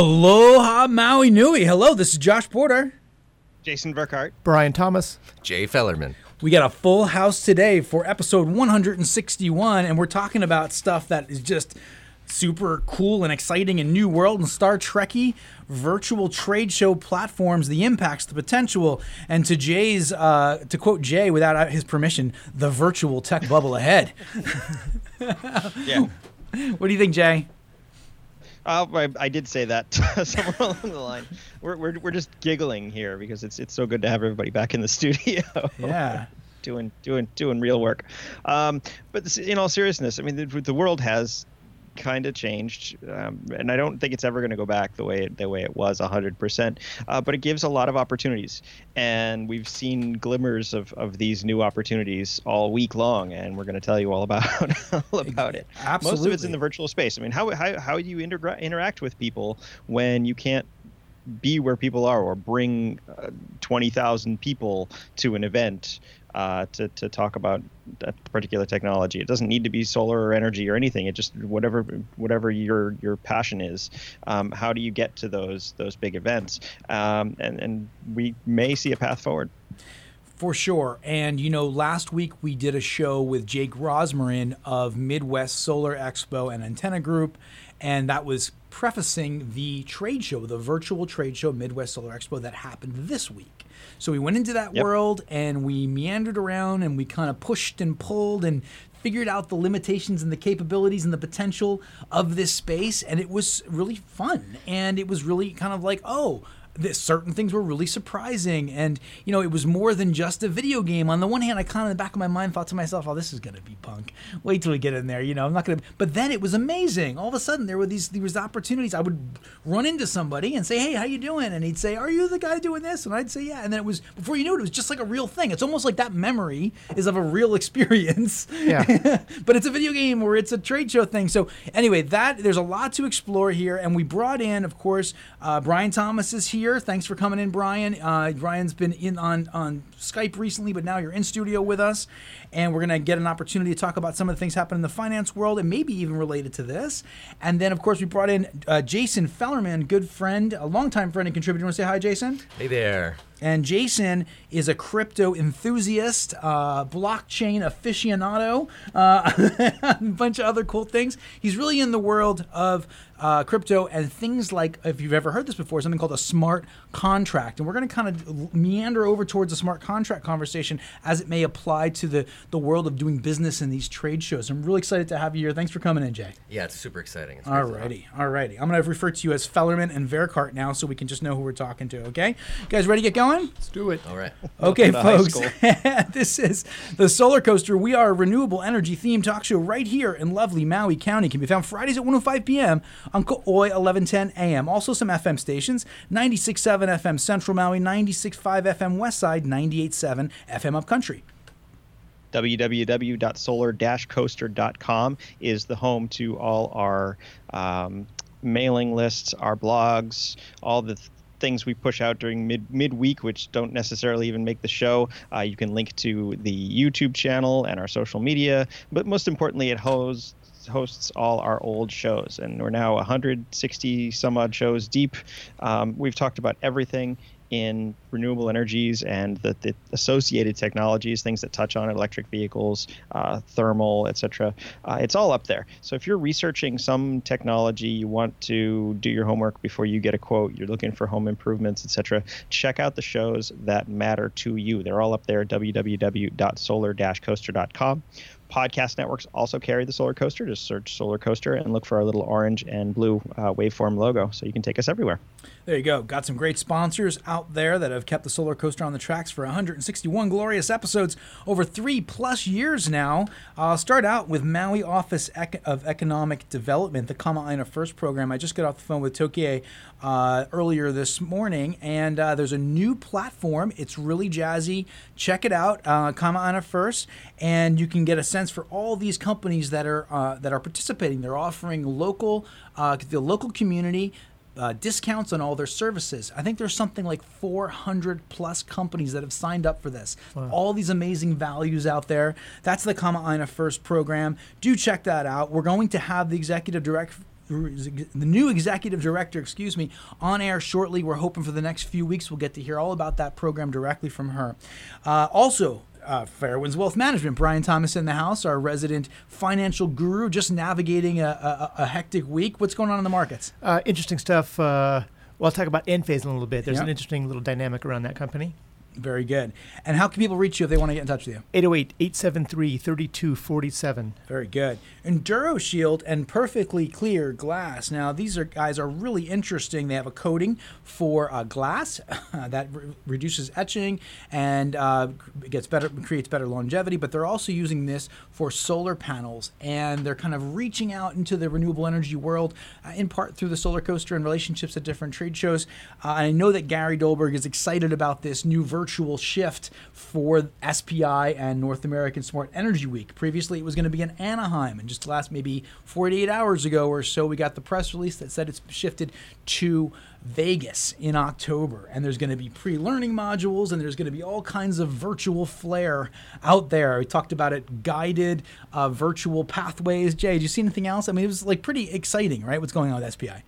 Aloha Maui Nui. Hello, this is Josh Porter. Jason Verkaart. Brian Thomas. Jay Fellerman. We got a full house today for episode 161, and we're talking about stuff that is just super cool and exciting and new world and Star Trekky virtual trade show platforms, the impacts, the potential, and to Jay's, uh, to quote Jay without his permission, the virtual tech bubble ahead. yeah. What do you think, Jay? Uh, I, I, did say that somewhere along the line. We're, we're, we're just giggling here because it's it's so good to have everybody back in the studio. Yeah. doing doing doing real work. Um, but in all seriousness, I mean the, the world has kind of changed, um, and I don't think it's ever going to go back the way it, the way it was 100%. Uh, but it gives a lot of opportunities, and we've seen glimmers of, of these new opportunities all week long, and we're going to tell you all about all about it. Absolutely. Most of it's in the virtual space. I mean, how how how do you inter- interact with people when you can't be where people are or bring uh, 20,000 people to an event uh, to, to talk about that particular technology. It doesn't need to be solar or energy or anything. It just whatever whatever your your passion is. Um, how do you get to those those big events? Um, and and we may see a path forward. For sure. And, you know, last week we did a show with Jake Rosmarin of Midwest Solar Expo and Antenna Group. And that was prefacing the trade show, the virtual trade show, Midwest Solar Expo, that happened this week. So we went into that yep. world and we meandered around and we kind of pushed and pulled and figured out the limitations and the capabilities and the potential of this space. And it was really fun. And it was really kind of like, oh, that certain things were really surprising. And you know it was more than just a video game. On the one hand i kind of in the back of my mind thought to myself oh this is going to be punk. Wait till we get in there you know i'm not going to but then it was amazing. All of a sudden there were these there was opportunities. I would run into somebody and say hey how you doing? And he'd say are you the guy doing this? And i'd say yeah. And then it was before you knew it it was just like a real thing. It's almost like that memory is of a real experience. Yeah. But it's a video game or it's a trade show thing. So anyway that there's a lot to explore here. And we brought in of course uh, brian thomas is here here. Thanks for coming in, Brian. Uh, Brian's been in on, on Skype recently, but now you're in studio with us. And we're going to get an opportunity to talk about some of the things happening in the finance world and maybe even related to this. And then, of course, we brought in uh, Jason Fellerman, good friend, a longtime friend and contributor. You want to say hi, Jason? Hey there. And Jason is a crypto enthusiast, uh, blockchain aficionado, uh, a bunch of other cool things. He's really in the world of uh, crypto and things like, if you've ever heard this before, something called a smart contract. And we're going to kind of meander over towards a smart contract conversation as it may apply to the, the world of doing business in these trade shows. I'm really excited to have you here. Thanks for coming in, Jay. Yeah, it's super exciting. It's alrighty, alrighty. I'm going to refer to you as Fellerman and Verkaart now so we can just know who we're talking to, okay? You guys ready to get going? Let's do it. All right. Okay, folks. this is the Solar Coaster. We are a renewable energy themed talk show right here in lovely Maui County. Can be found Fridays at 105 p.m. on Ko'oi 1110 a.m. Also some FM stations, 96.7 FM Central Maui, 96.5 FM Westside, 98.7 FM Upcountry www.solar-coaster.com is the home to all our um, mailing lists, our blogs, all the th- things we push out during mid midweek, which don't necessarily even make the show. Uh, you can link to the YouTube channel and our social media, but most importantly, it hosts hosts all our old shows, and we're now 160 some odd shows deep. Um, we've talked about everything in renewable energies and the, the, associated technologies, things that touch on electric vehicles, uh, thermal, etc. Uh, it's all up there. So if you're researching some technology, you want to do your homework before you get a quote, you're looking for home improvements, etc. Check out the shows that matter to you. They're all up there www.solar-coaster.com podcast networks also carry the Solar Coaster. Just search Solar Coaster and look for our little orange and blue uh, waveform logo so you can take us everywhere. There you go. Got some great sponsors out there that have kept the Solar Coaster on the tracks for 161 glorious episodes over three plus years now. I'll start out with Maui Office of Economic Development, the Kama'aina First program. I just got off the phone with Tokie uh, earlier this morning, and uh, there's a new platform. It's really jazzy. Check it out, uh, Kama'aina First, and you can get a sense for all these companies that are uh, that are participating. They're offering local uh, the local community uh, discounts on all their services. I think there's something like 400 plus companies that have signed up for this. Wow. All these amazing values out there. That's the Kama Kama'aina First program. Do check that out. We're going to have the executive direct, the new executive director, excuse me, on air shortly. We're hoping for the next few weeks we'll get to hear all about that program directly from her. Uh, also, uh, Fairwinds Wealth Management. Brian Thomas in the house, our resident financial guru, just navigating a, a, a hectic week. What's going on in the markets? Uh, interesting stuff. Uh, well, I'll talk about Enphase in a little bit. There's Yep. an interesting little dynamic around that company. Very good. And how can people reach you if they want to get in touch with you? 808 873 3247. Very good. Enduro Shield and perfectly clear glass. Now these are guys are really interesting. They have a coating for uh, glass that re- reduces etching and uh, gets better, creates better longevity. But they're also using this for solar panels, and they're kind of reaching out into the renewable energy world, uh, in part through the solar coaster and relationships at different trade shows. Uh, and I know that Gary Dolberg is excited about this new virtual shift for SPI and North American Smart Energy Week. Previously, it was going to be in Anaheim, and just last maybe 48 hours ago or so, we got the press release that said it's shifted to Vegas in October. And there's going to be pre learning modules, and there's going to be all kinds of virtual flair out there. We talked about it guided uh, virtual pathways. Jay, did you see anything else? I mean, it was like pretty exciting, right? What's going on with SPI?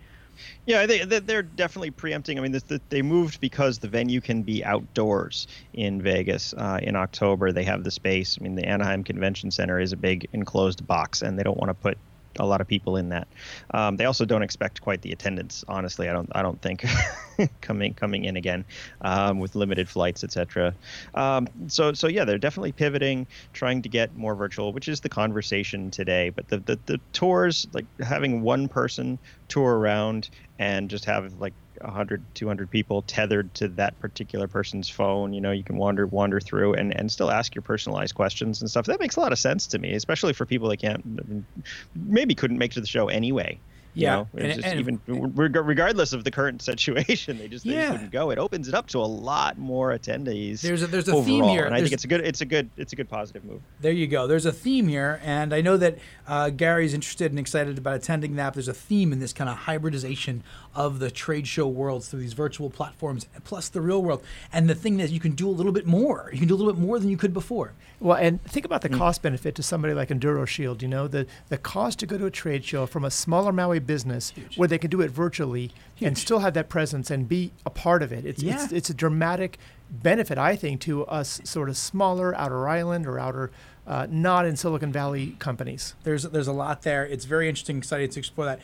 Yeah, they, they- they're definitely preempting. I mean, they moved because the venue can be outdoors in Vegas uh, in October. They have the space. I mean, the Anaheim Convention Center is a big enclosed box, and they don't want to put a lot of people in that. Um, they also don't expect quite the attendance. Honestly, I don't. I don't think coming coming in again um, with limited flights, etc. Um, so so yeah, they're definitely pivoting, trying to get more virtual, which is the conversation today. But the the, the tours, like having one person tour around and just have like 100 200 people tethered to that particular person's phone you know you can wander wander through and and still ask your personalized questions and stuff that makes a lot of sense to me especially for people that can't maybe couldn't make it to the show anyway you Yeah, know? And- just and- even reg- regardless of the current situation they just they Yeah. couldn't go it opens it up to a lot more attendees There's a- there's a overall, theme here. and i There's- think it's a good it's a good it's a good positive move There you go. There's a theme here, and I know that uh, Gary's interested and excited about attending that. There's a theme in this kind of hybridization of the trade show worlds through these virtual platforms, plus the real world. And the thing is, you can do a little bit more. You can do a little bit more than you could before. Well, and think about the Mm. cost benefit to somebody like Enduro Shield. You know, the, the cost to go to a trade show from a smaller Maui business where they can do it virtually and still have that presence and be a part of it. It's, it's, it's a dramatic benefit, I think, to us sort of smaller outer island or outer, uh, not in Silicon Valley companies. There's there's a lot there. It's very interesting. Excited to explore that.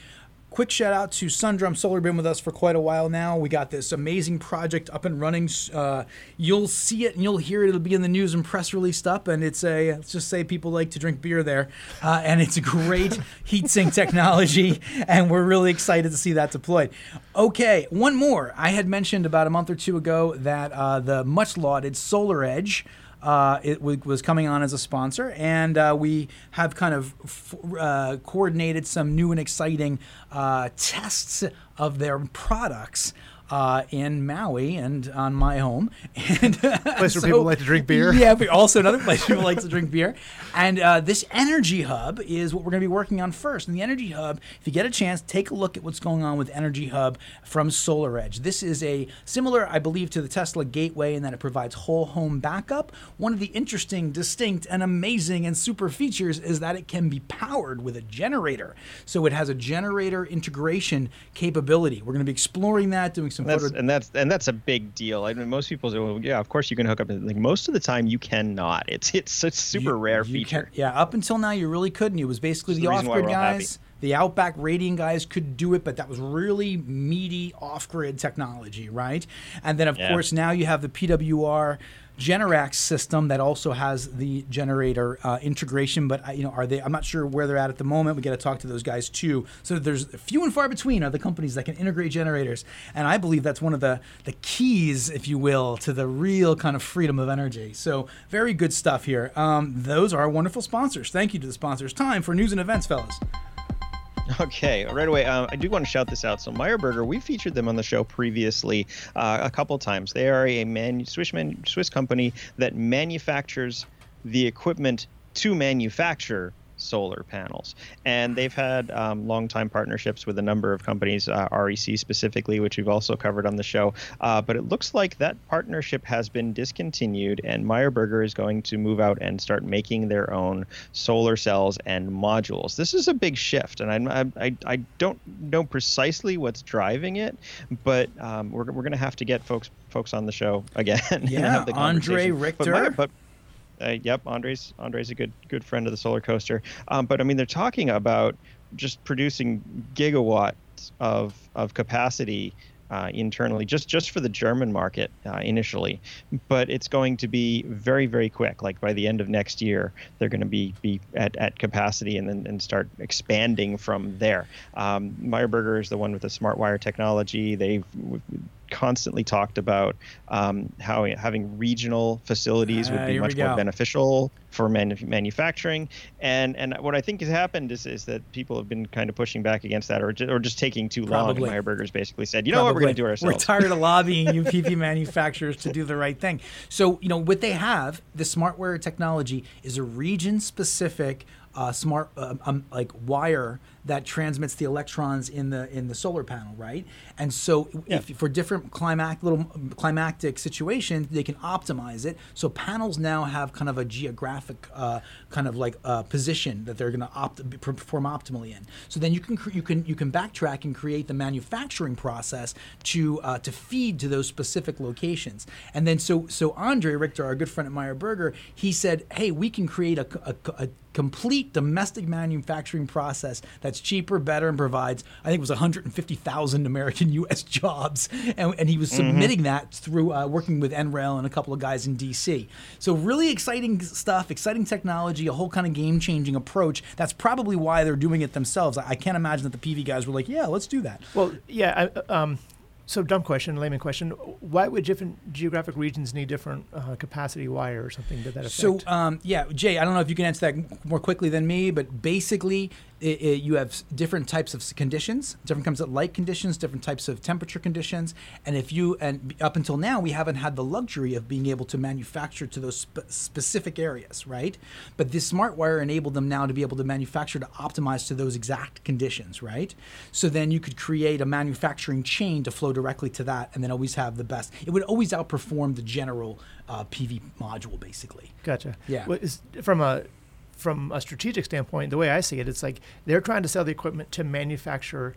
Quick shout out to Sundrum Solar. Been with us for quite a while now. We got this amazing project up and running. Uh, you'll see it and you'll hear it. It'll be in the news and press released up. And it's a let's just say people like to drink beer there, uh, and it's a great heat sink technology. And we're really excited to see that deployed. Okay, one more. I had mentioned about a month or two ago that uh, the much lauded Solar Edge uh, it w- was coming on as a sponsor, and uh, we have kind of f- uh, coordinated some new and exciting uh, tests of their products. Uh, in Maui and on my home, and Place where people like to drink beer. Yeah, but also another place people like to drink beer. And uh, this Energy Hub is what we're going to be working on first. And the Energy Hub, if you get a chance, take a look at what's going on with Energy Hub from Solar Edge. This is a similar, I believe, to the Tesla Gateway in that it provides whole home backup. One of the interesting, distinct, and amazing and super features is that it can be powered with a generator. So it has a generator integration capability. We're going to be exploring that, doing some that's photo. and that's and that's a big deal. I mean, most people say, "Well, yeah, of course you can hook up." Like most of the time, you cannot. It's it's a super You- rare you feature. can- yeah, up until now, you really couldn't. It was basically It's the, the off-grid we're happy. guys, the Outback rating guys could do it, but that was really meaty off-grid technology, right? And then, of Yeah. course, now you have the PWR Generac system that also has the generator uh, integration. But you know, are they? I'm not sure where they're at at the moment. We got to talk to those guys too. So there's few and far between are the companies that can integrate generators, and I believe that's one of the the keys, if you will, to the real kind of freedom of energy. So very good stuff here. Um, those are our wonderful sponsors. Thank you to the sponsors. Time for news and events, fellas. Okay, right away. Um, I do want to shout this out. So Meyer Burger, we featured them on the show previously uh, a couple times. They are a Swiss man, Swiss company that manufactures the equipment to manufacture solar panels. And they've had um, long-time partnerships with a number of companies, uh, REC specifically, which we've also covered on the show. Uh, but it looks like that partnership has been discontinued, and Meyer Burger is going to move out and start making their own solar cells and modules. This is a big shift, and I, I, I don't know precisely what's driving it, but um, we're, we're going to have to get folks folks on the show again. Yeah, have the Andre conversation. But Richter. Meyer- but uh, yep, Andre's Andre's a good good friend of the solar coaster. Um, but I mean, they're talking about just producing gigawatts of of capacity uh, internally, just just for the German market uh, initially. But it's going to be very very quick. Like by the end of next year, they're going to be be at, at capacity and then and start expanding from there. Um, Meyer Burger is the one with the smart wire technology. They've constantly talked about um, how having regional facilities would Ah, be we much more beneficial for manu- manufacturing. And and what I think has happened is, is that people have been kind of pushing back against that, or just, or just taking too Probably. long. And Meyer Burger's basically said, you know what, we're going to do it We're tired of lobbying you PV manufacturers to do the right thing. So, you know, what they have, the smart wire technology, is a region specific uh, smart uh, um, like wire that transmits the electrons in the in the solar panel, right? And so, if for different climatic little climactic situations, they can optimize it. So panels now have kind of a geographic uh, kind of like uh, position that they're going to opt- perform optimally in. So then you can cre- you can you can backtrack and create the manufacturing process to uh, to feed to those specific locations. And then so so Andre Richter, our good friend at Meyer Burger, he said, hey, we can create a, a, a complete domestic manufacturing process that's cheaper, better, and provides, I think it was 150,000 American U.S. jobs. And, and he was submitting that through uh, working with NREL and a couple of guys in D.C. So, really exciting stuff, exciting technology, a whole kind of game changing approach. That's probably why they're doing it themselves. I, I can't imagine that the PV guys were like, yeah, let's do that. Well, yeah. I, um, so dumb question, layman question. Why would different geographic regions need different uh, capacity wire or something to that effect? So um, yeah, Jay, I don't know if you can answer that more quickly than me, but basically, it, it, you have different types of conditions, different kinds of light conditions, different types of temperature conditions, and if you and up until now, we haven't had the luxury of being able to manufacture to those spe- specific areas, right? But this smart wire enabled them now to be able to manufacture to optimize to those exact conditions, right? So then you could create a manufacturing chain to flow directly to that, and then always have the best. It would always outperform the general uh, PV module, basically. Gotcha. Yeah. Well, is, from a from a strategic standpoint, the way I see it, it's like they're trying to sell the equipment to manufacture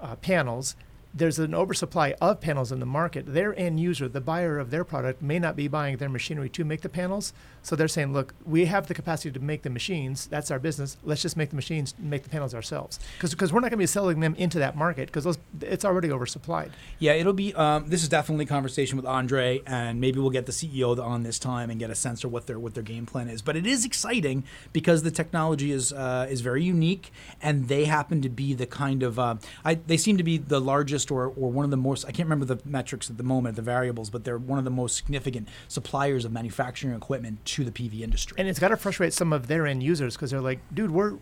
uh, panels. There's an oversupply of panels in the market. Their end user, the buyer of their product, may not be buying their machinery to make the panels. So they're saying, look, we have the capacity to make the machines. That's our business. Let's just make the machines, make the panels ourselves. Because we're not going to be selling them into that market because it's already oversupplied. Yeah, it'll be. Um, this is definitely a conversation with Andre, and maybe we'll get the CEO on this time and get a sense of what their what their game plan is. But it is exciting because the technology is uh, is very unique, and they happen to be the kind of. Uh, I, they seem to be the largest or, or one of the most. I can't remember the metrics at the moment, the variables, but they're one of the most significant suppliers of manufacturing equipment to the PV industry. And it's got to frustrate some of their end users because they're like, dude, we're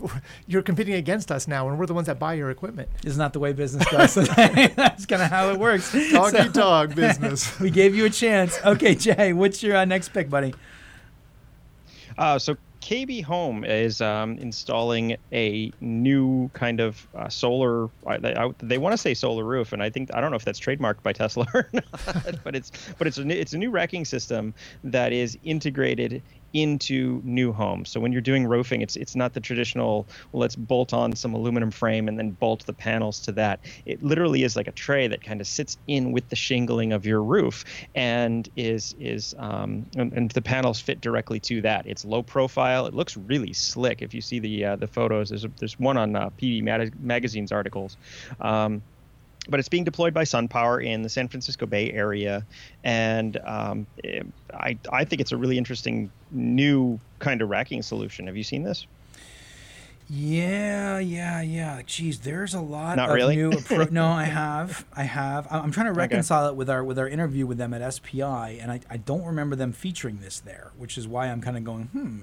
you're competing against us now, and we're the ones that buy your equipment. Isn't that the way business goes? That's kind of how it works. Dog So- eat dog business. we gave you a chance. Okay, Jay, what's your uh, next pick, buddy? Uh, so KB Home is um, installing a new kind of uh, solar. I, I, they want to say solar roof, and I think I don't know if that's trademarked by Tesla or not. but it's but it's a it's a new racking system that is integrated into new homes. So when you're doing roofing, it's it's not the traditional. Well, let's bolt on some aluminum frame and then bolt the panels to that. It literally is like a tray that kind of sits in with the shingling of your roof and is is um, and, and the panels fit directly to that. It's low profile. It looks really slick. If you see the uh, the photos, there's a, there's one on uh, PV Mag- Magazine's articles. Um, but it's being deployed by SunPower in the San Francisco Bay Area, and um, I I think it's a really interesting new kind of racking solution. Have you seen this? Yeah, yeah, yeah. Geez, there's a lot Not of really? new. Appro- no, I have, I have. I'm trying to reconcile it with our with our interview with them at SPI, and I, I don't remember them featuring this there, which is why I'm kind of going, hmm.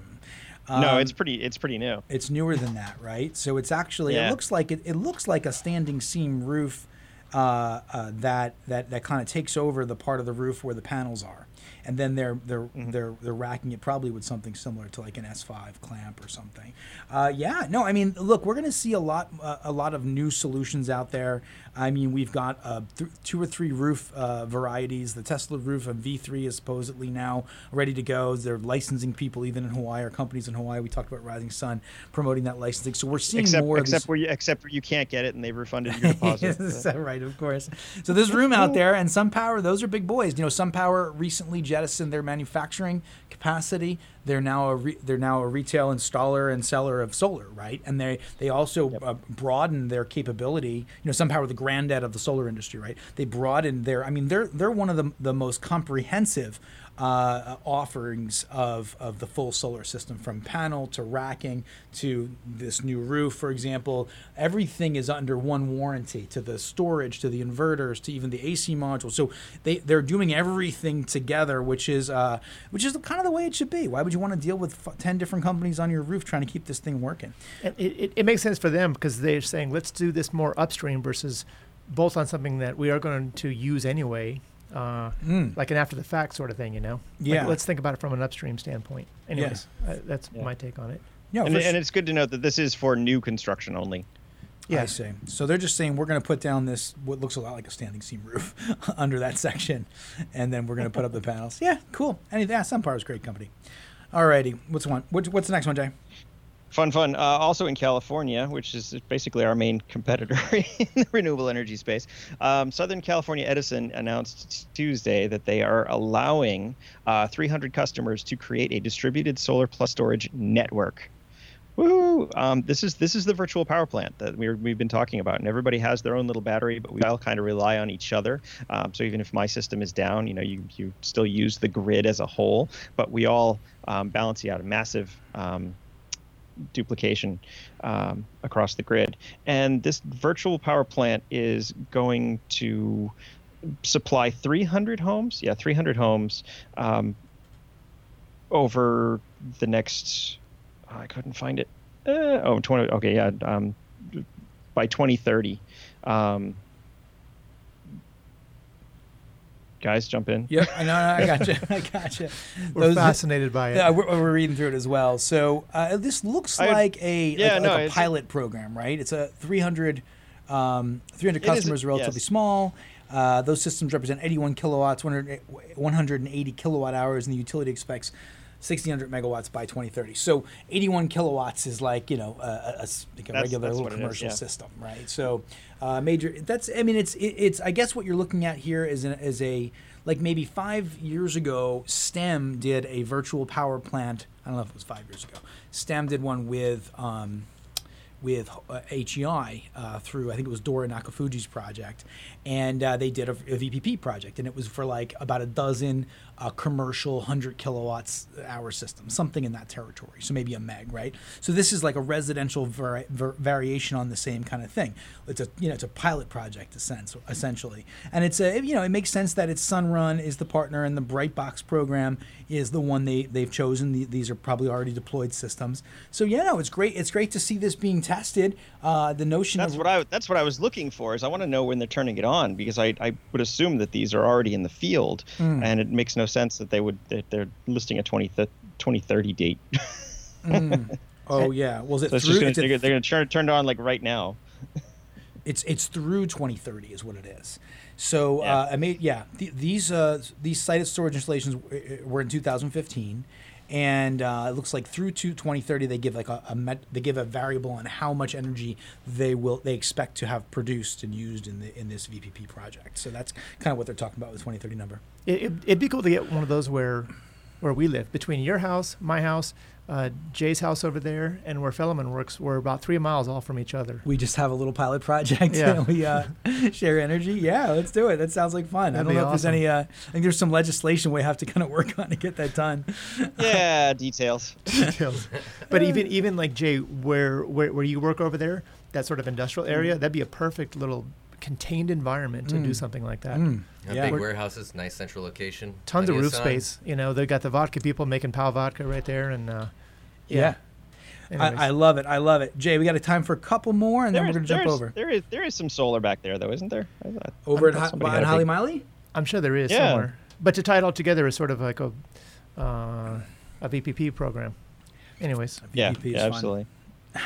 no, Um, it's pretty it's pretty new. it's newer than that, right? So it's actually Yeah. it looks like it, it looks like a standing seam roof. Uh, uh, that that that kind of takes over the part of the roof where the panels are, and then they're they're they're they're racking it probably with something similar to like an S5 clamp or something. Uh, yeah, no, I mean, look, we're going to see a lot uh, a lot of new solutions out there. I mean, we've got uh, th- two or three roof uh, varieties. The Tesla roof of V3 is supposedly now ready to go. They're licensing people even in Hawaii or companies in Hawaii. We talked about Rising Sun promoting that licensing, so we're seeing except more. except where you except where you can't get it and they've refunded your deposit. Right? Of course. So there's room out there, and SunPower, those are big boys. You know, SunPower recently jettisoned their manufacturing capacity. They're now a re- they're now a retail installer and seller of solar, right? And they they also Yep. uh, broadened their capability. You know, SunPower, the granddad of the solar industry, right? They broaden their. I mean, they're they're one of the the most comprehensive uh, offerings of, of the full solar system from panel to racking to this new roof, for example. Everything is under one warranty to the storage, to the inverters, to even the AC module. So they, they're doing everything together, which is uh, which is kind of the way it should be. Why would you want to deal with f- 10 different companies on your roof trying to keep this thing working? It, it, it makes sense for them because they're saying let's do this more upstream versus bolt on something that we are going to use anyway, uh, Mm. like an after the fact sort of thing, you know? Like, Yeah. let's think about it from an upstream standpoint. Anyways, uh, that's Yeah. my take on it. Yeah, and, and it's good to note that this is for new construction only. Yeah, I Yeah. see. So they're just saying we're going to put down this what looks a lot like a standing seam roof under that section, and then we're going to put up the panels. Yeah, cool. Any yeah, SunPower's a great company. Alrighty, what's one? What, what's the next one, Jay? Fun, fun. Uh, also in California, which is basically our main competitor in the renewable energy space, um, Southern California Edison announced Tuesday that they are allowing uh, 300 customers to create a distributed solar plus storage network. Woo! Um, this is this is the virtual power plant that we're, we've been talking about, and everybody has their own little battery, but we all kind of rely on each other. Um, so even if my system is down, you know, you you still use the grid as a whole, but we all um, balance out a massive um, duplication um, across the grid. And this virtual power plant is going to supply 300 homes. Yeah, 300 homes um, over the next. oh, I couldn't find it. Uh, oh, 20. Okay, yeah. Um, by 2030. Um, guys, jump in. Yep, I know. I got you. I got you. We're fascinated by it. Yeah, we're, we're reading through it as well. So uh, this looks I- like a yeah, like, no, like a it's- pilot program, right? It's a 300 um, 300 It is a- customers, relatively yes. small. Uh, those systems represent 81 kilowatts, 100, 180 kilowatt hours, and the utility expects 1600 megawatts by 2030. So 81 kilowatts is like you know a, a- like a That's- regular that's little it is, commercial yeah. system, right? So uh, major. That's I mean it's it, it's I guess what you're looking at here is an, is a like maybe five years ago, STEM did a virtual power plant. I don't know if it was five years ago. STEM did one with um, with uh, HEI uh, through I think it was Dora Nakafuji's project, and uh, they did a, a VPP project, and it was for like about a dozen uh, commercial hundred kilowatts hour system, something in that territory. So maybe a meg, right? So this is like a residential vari- var- variation on the same kind of thing. It's a you know it's a pilot project essen- essentially, and it's a you know it makes sense that it's Sunrun is the partner, and the Brightbox program is the one they they've chosen. The, these are probably already deployed systems. So yeah, no, it's great. It's great to see this being tested. Uh, the notion That's of what I that's what I was looking for. Is I want to know when they're turning it on because I, I would assume that these are already in the field, Hmm. and it makes no sense that they would that they're listing a 20, th- 2030 date. Mm. oh yeah, was it So through? gonna, they're, gonna- they're going to turn turn it on like right now. it's it's through 2030 is what it is. So Yeah. uh, I made yeah th- these uh, these sited storage installations w- were in 2015, and uh, it looks like through to 2030 they give like a, a met, they give a variable on how much energy they will they expect to have produced and used in the in this VPP project. So that's kind of what they're talking about with the 2030 number. It, it'd be cool to get one of those where, where we live between your house, my house, uh, Jay's house over there, and where Fellerman works. We're about three miles all from each other. We just have a little pilot project. Yeah. and we uh, share energy. Yeah, let's do it. That sounds like fun. That'd I don't be know if there's any. Uh, I think there's some legislation we have to kind of work on to get that done. Yeah, details. details. but even even like Jay, where, where where you work over there, that sort of industrial area, that'd be a perfect little contained environment to do Mm. something like that. Mm, yeah. Big We're- warehouses, nice central location. Tons of roof sun. space. You know, they've got the vodka people making pal vodka right there, and uh, Yeah. Anyways. I, I love it. I love it. Jay, we got a time for a couple more, and then There we're going to jump over. There is there is some solar back there though, isn't there? I thought- Over at, thought Hi- somebody by Holly big- Miley? I'm sure there is Yeah. somewhere. But to tie it all together is sort of like a uh, a VPP program. Anyways, Yeah, VPP is yeah fun. absolutely.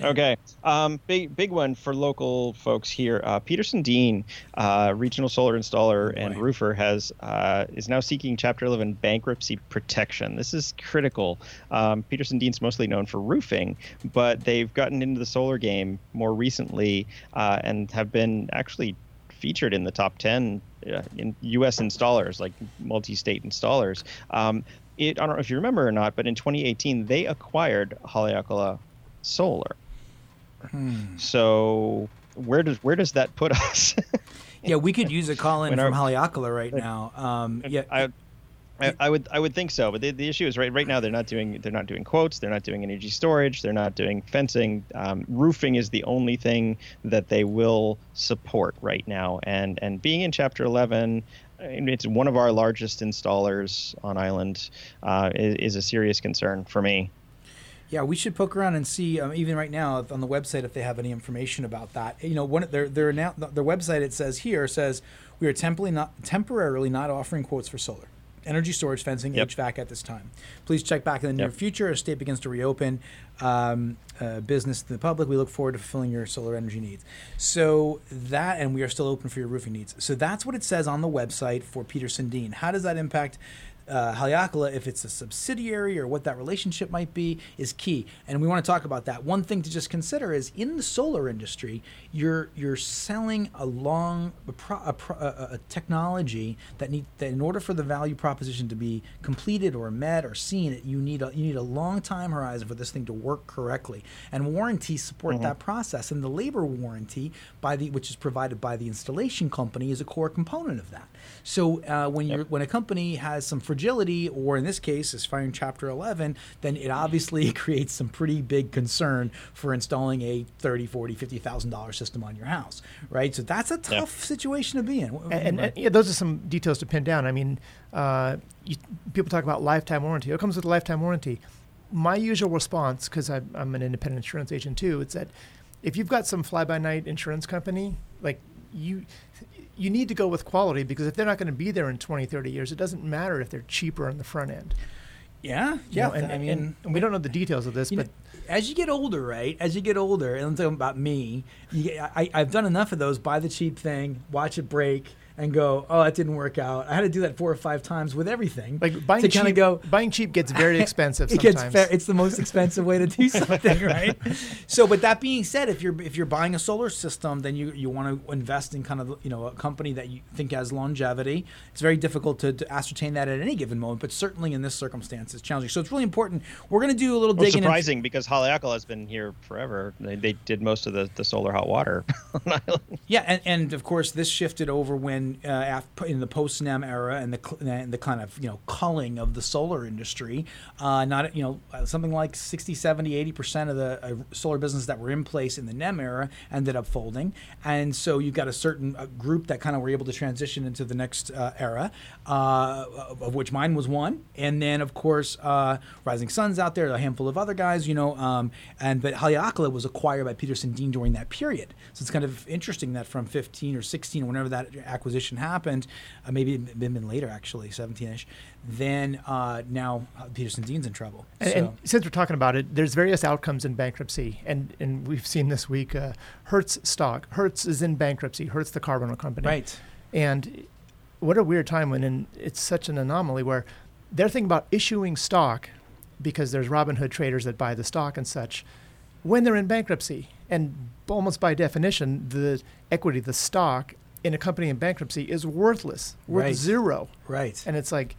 okay, um, big big one for local folks here. Uh, Peterson Dean, uh, regional solar installer Oh, and roofer, has uh, is now seeking Chapter 11 bankruptcy protection. This is critical. Um, Peterson Dean's mostly known for roofing, but they've gotten into the solar game more recently uh, and have been actually featured in the top 10 uh, in U.S. installers, like multi-state installers. Um, it, I don't know if you remember or not, but in 2018 they acquired Haleakala Solar. Hmm. So where does where does that put us? Yeah, we could use a call in from Haleakala right now. Um, yeah, I, I, I would I would think so, but the, the issue is right right now they're not doing they're not doing quotes, they're not doing energy storage, they're not doing fencing. Um, roofing is the only thing that they will support right now, and and being in Chapter 11. It's one of our largest installers on island. Uh, is, is a serious concern for me. Yeah, we should poke around and see, um, even right now on the website, if they have any information about that. You know, one their their now their website it says here says we are temporarily not temporarily not offering quotes for solar, energy storage, fencing, Yep. HVAC at this time. Please check back in the near future as state begins to reopen um, uh, business to the public. We look forward to fulfilling your solar energy needs. So that, and we are still open for your roofing needs. So that's what it says on the website for Peterson Dean. How does that impact? Uh, Haleakala, if it's a subsidiary or what that relationship might be, is key. And we want to talk about that. One thing to just consider is in the solar industry, you're you're selling a long a, pro, a, a, technology that need that in order for the value proposition to be completed or met or seen, you need a you need a long time horizon for this thing to work correctly. And warranties support that process. And the labor warranty by the which is provided by the installation company is a core component of that. So uh, when you're when a company has some fragility, or in this case, is firing Chapter 11, then it obviously creates some pretty big concern for installing a 30, 40, 50 thousand dollar system on your house, right? So that's a Yeah. tough situation to be in. and, and, and, yeah, those are some details to pin down. I mean, uh, you, people talk about lifetime warranty. It comes with a lifetime warranty. My usual response, because I'm, I'm an independent insurance agent too, is that if you've got some fly-by-night insurance company, like you, you need to go with quality because if they're not going to be there in 20, 30 years, it doesn't matter if they're cheaper on the front end. yeah, You yeah. know, and, I mean, and we don't know the details of this, but know, as you get older, right? As you get older, and I'm talking about me, get, I, I've done enough of those. Buy the cheap thing, watch it break, and go, "Oh, that didn't work out." I had to do that four or five times with everything. like buying to cheap, go- buying cheap gets very expensive it sometimes. gets fair. It's the most expensive way to do something, right? So, but that being said, if you're if you're buying a solar system, then you you want to invest in kind of you know a company that you think has longevity. It's very difficult to, to ascertain that at any given moment, but certainly in this circumstance, it's challenging. So it's really important. We're going to do a little Well, digging. into- surprising because Haleakala has been here forever. They, they did most of the, the solar hot water on island. Yeah, and, and of course this shifted over when uh, af- in the post NEM era and the and the kind of you know culling of the solar industry. Uh, not you know uh, something like 60, 70, 80 percent of the uh, solar businesses that were in place in the NEM era ended up folding, and so you've got a certain uh, group that kind of were able to transition into the next uh, era, of which mine was one, and then of course Rising Suns out there, a handful of other guys, you know, um, and but Haleakala was acquired by Peterson Dean during that period, so it's kind of interesting that from 15 or 16 or whenever that acquisition happened, uh, maybe it been been later actually, 17ish, then uh, now uh, Peterson Dean's in trouble. And, so. and since we're talking about it, there's various outcomes in bankruptcy, and and we've seen this week uh, Hertz stock. Hertz is in bankruptcy. Hertz, the car rental company. right. And what a weird time when and it's such an anomaly where they're thinking about issuing stock because there's Robinhood traders that buy the stock and such when they're in bankruptcy. And almost by definition, the equity, the stock in a company in bankruptcy is worthless, worth Right. zero. Right. And it's like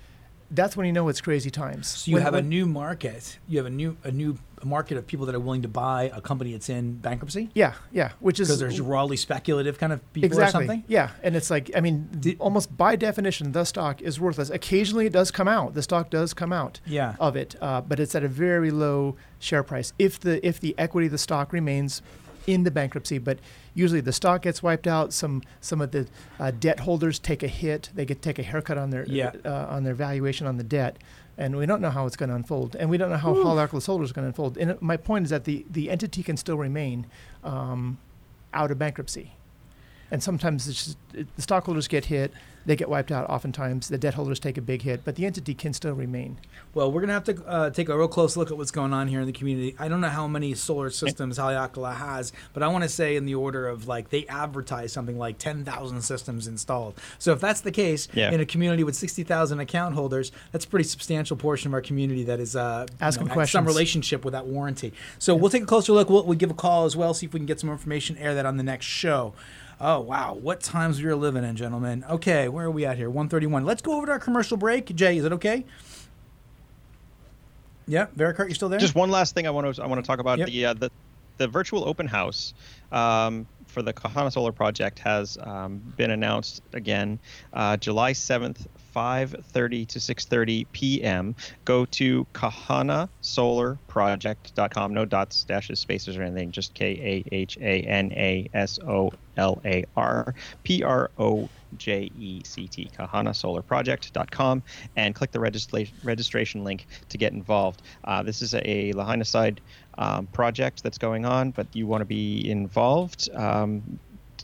that's when you know it's crazy times. So you When- have a new market. You have a new a new market of people that are willing to buy a company that's in bankruptcy yeah, yeah, which is because there's rawly speculative kind of people exactly or something. Yeah, and it's like I mean, Did- almost by definition, the stock is worthless. Occasionally, it does come out. The stock does come out Yeah. of it, uh, but it's at a very low share price. If the if the equity of the stock remains in the bankruptcy, but usually the stock gets wiped out. Some some of the uh, debt holders take a hit. They get take a haircut on their Yeah. uh, on their valuation on the debt, and we don't know how it's going to unfold, and we don't know how Haleakala solar is going to unfold. And my point is that the the entity can still remain um, out of bankruptcy, and sometimes it's just, it, the stockholders get hit. They get wiped out. Oftentimes, the debt holders take a big hit, but the entity can still remain. Well, we're gonna have to uh, take a real close look at what's going on here in the community. I don't know how many solar systems Haleakala has, but I want to say in the order of like they advertise something like ten thousand systems installed. So if that's the case Yeah. in a community with sixty thousand account holders, that's a pretty substantial portion of our community that is uh, you Asking know, questions. some relationship with that warranty. So we'll take a closer look. We'll, we'll give a call as well, see if we can get some information, air that on the next show. Oh wow, what times we are living in, gentlemen. Okay, where are we at here? 131. Let's go over to our commercial break. Jay, is it okay? Yeah, Verkaart, you still there? Just one last thing I want to I want to talk about Yep. the uh, the the virtual open house um, for the Kahana Solar project has um, been announced again, uh, July seventh. 5:30 to 6:30 p.m. Go to kahanasolarproject.com. No dots, dashes, spaces, or anything. Just K A H A N A S O L A R P R O J E C T. kahanasolarproject.com and click the registra- registration link to get involved. Uh, this is a Lahaina side um, project that's going on, but you want to be involved. Um,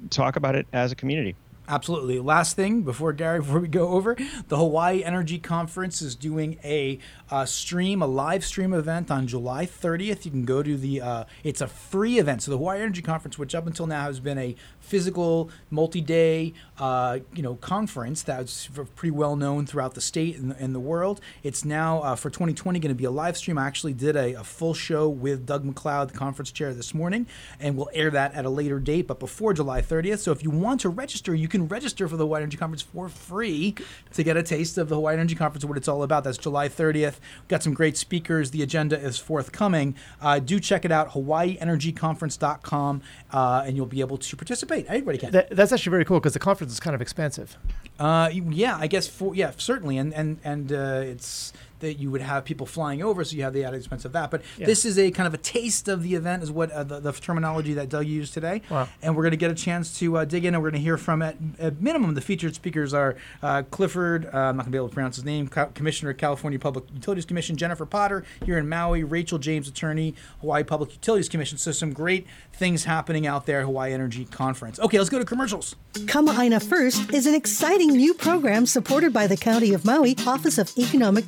talk about it as a community. Absolutely. Last thing before Gary, before we go over, the Hawaii Energy Conference is doing a uh, stream, a live stream event on July 30th. You can go to the. Uh, it's a free event. So the Hawaii Energy Conference, which up until now has been a physical, multi-day, uh, you know, conference that's pretty well known throughout the state and, and the world. It's now uh, for 2020 going to be a live stream. I actually did a, a full show with Doug McLeod, the conference chair, this morning, and we'll air that at a later date, but before July 30th. So if you want to register, you can register for the Hawaii Energy Conference for free to get a taste of the Hawaii Energy Conference what it's all about. That's July 30th. We've got some great speakers. The agenda is forthcoming. Uh, do check it out, hawaiienergyconference.com, uh, and you'll be able to participate. Everybody can. That, that's actually very cool because the conference is kind of expensive. Uh, yeah, I guess for yeah, certainly, and and and uh, it's that you would have people flying over, so you have the added expense of that. But Yeah. this is a kind of a taste of the event, is what uh, the, the terminology that Doug used today. Wow. And we're going to get a chance to uh, dig in, and we're going to hear from at, at minimum the featured speakers are uh, Clifford. Uh, I'm not going to be able to pronounce his name. Co- Commissioner of California Public Utilities Commission Jennifer Potter here in Maui. Rachel James, attorney, Hawaii Public Utilities Commission. So some great things happening out there. Hawaii Energy Conference. Okay, let's go to commercials. Kama'aina First is an exciting new program supported by the County of Maui Office of Economic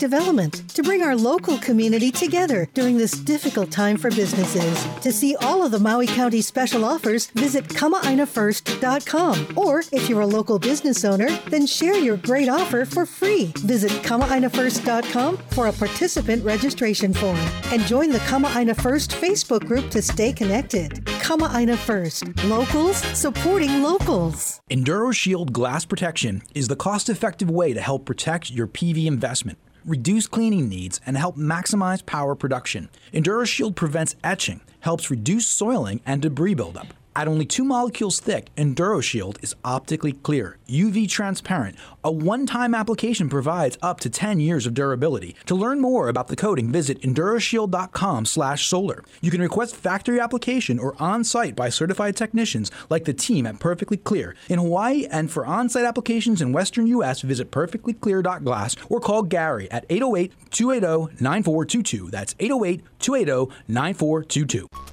To bring our local community together during this difficult time for businesses. To see all of the Maui County special offers, visit kama'ainafirst.com. Or if you're a local business owner, then share your great offer for free. Visit kama'ainafirst.com for a participant registration form and join the Kama'aina First Facebook group to stay connected. Kama'aina First, locals supporting locals. EnduroShield glass protection is the cost effective way to help protect your PV investment, reduce cleaning needs, and help maximize power production. EnduroShield prevents etching, helps reduce soiling and debris buildup. At only two molecules thick, EnduroShield is optically clear, UV transparent. A one time application provides up to 10 years of durability. To learn more about the coating, visit enduroshield.com slash solar. You can request factory application or on site by certified technicians like the team at Perfectly Clear. In Hawaii and for on site applications in Western U.S., visit perfectlyclear.glass or call Gary at 808 280 9422. That's 808 280 9422.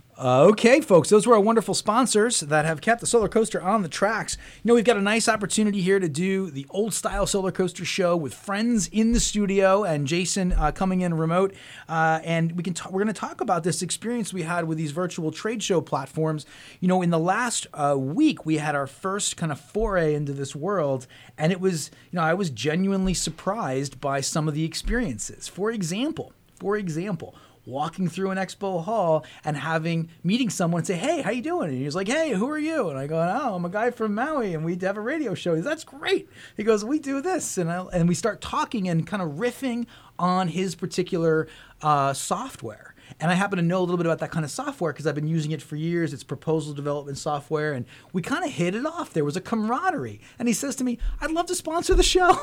Uh, okay, folks, those were our wonderful sponsors that have kept the solar coaster on the tracks. You know, we've got a nice opportunity here to do the old style solar coaster show with friends in the studio and Jason uh, coming in remote. Uh, and we can ta- we're going to talk about this experience we had with these virtual trade show platforms. You know, in the last uh, week, we had our first kind of foray into this world, and it was, you know, I was genuinely surprised by some of the experiences. For example, for example, walking through an expo hall and having meeting someone say, "Hey, how you doing?" And he's like, "Hey, who are you?" And I go, "Oh, I'm a guy from Maui, and we have a radio show." He's, "That's great." He goes, "We do this," and I, and we start talking and kind of riffing on his particular uh, software. And I happen to know a little bit about that kind of software because I've been using it for years. It's proposal development software. And we kind of hit it off. There was a camaraderie. And he says to me, I'd love to sponsor the show.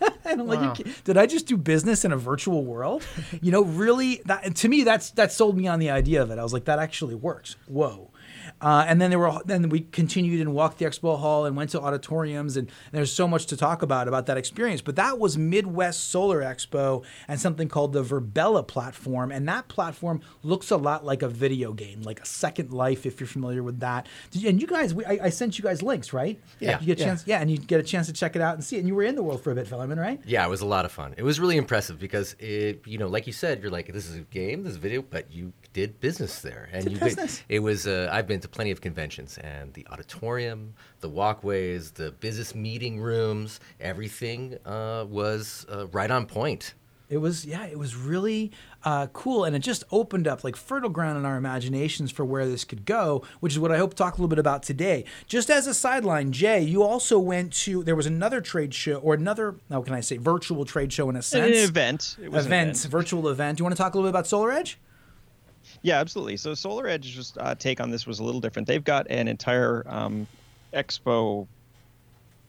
and I'm Wow. like, did I just do business in a virtual world? you know, really, that, to me, that's that sold me on the idea of it. I was like, that actually works. Whoa. Uh, and then there were then we continued and walked the expo hall and went to auditoriums and there's so much to talk about about that experience. But that was Midwest Solar Expo and something called the Virbela platform, and that platform looks a lot like a video game, like a Second Life, if you're familiar with that. Did you, and you guys, we, I, I sent you guys links, right? Yeah. You get a chance, yeah, and you get a chance to check it out and see it. And you were in the world for a bit, Fellerman, right? Yeah, it was a lot of fun. It was really impressive because it, you know, like you said, you're like, this is a game, this is a video, but you did business there, and Did you business. it was. Uh, I've been to plenty of conventions, and the auditorium, the walkways, the business meeting rooms, everything uh, was uh, right on point. It was yeah, it was really uh, cool, and it just opened up like fertile ground in our imaginations for where this could go, which is what I hope to talk a little bit about today. Just as a sideline, Jay, you also went to there was another trade show or another how can I say virtual trade show in a An sense event. It was an event, event. virtual event. Do you want to talk a little bit about Solar Edge? Yeah, absolutely. So Solar Edge's uh, take on this was a little different. They've got an entire um, expo